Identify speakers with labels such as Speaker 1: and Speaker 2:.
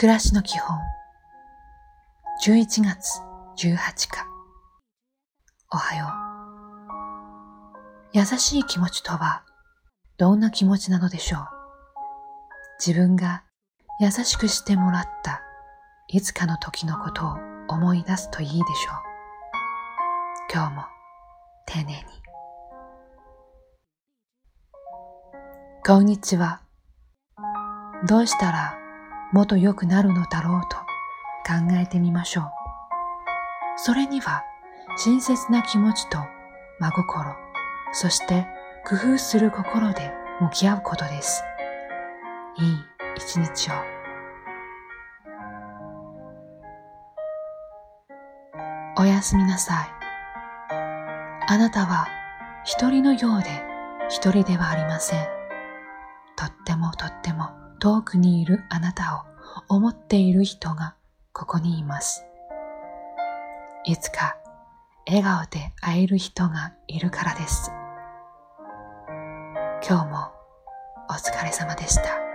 Speaker 1: 暮らしの基本。11月18日。おはよう。優しい気持ちとはどんな気持ちなのでしょう。自分が優しくしてもらったいつかの時のことを思い出すといいでしょう。今日も丁寧に。こんにちは。どうしたらもっと良くなるのだろうと考えてみましょう。それには親切な気持ちと真心、そして工夫する心で向き合うことです。いい一日を。おやすみなさい。あなたは一人のようで一人ではありません。とってもとっても遠くにいるあなたを思っている人がここにいます。いつか笑顔で会える人がいるからです。今日もお疲れ様でした。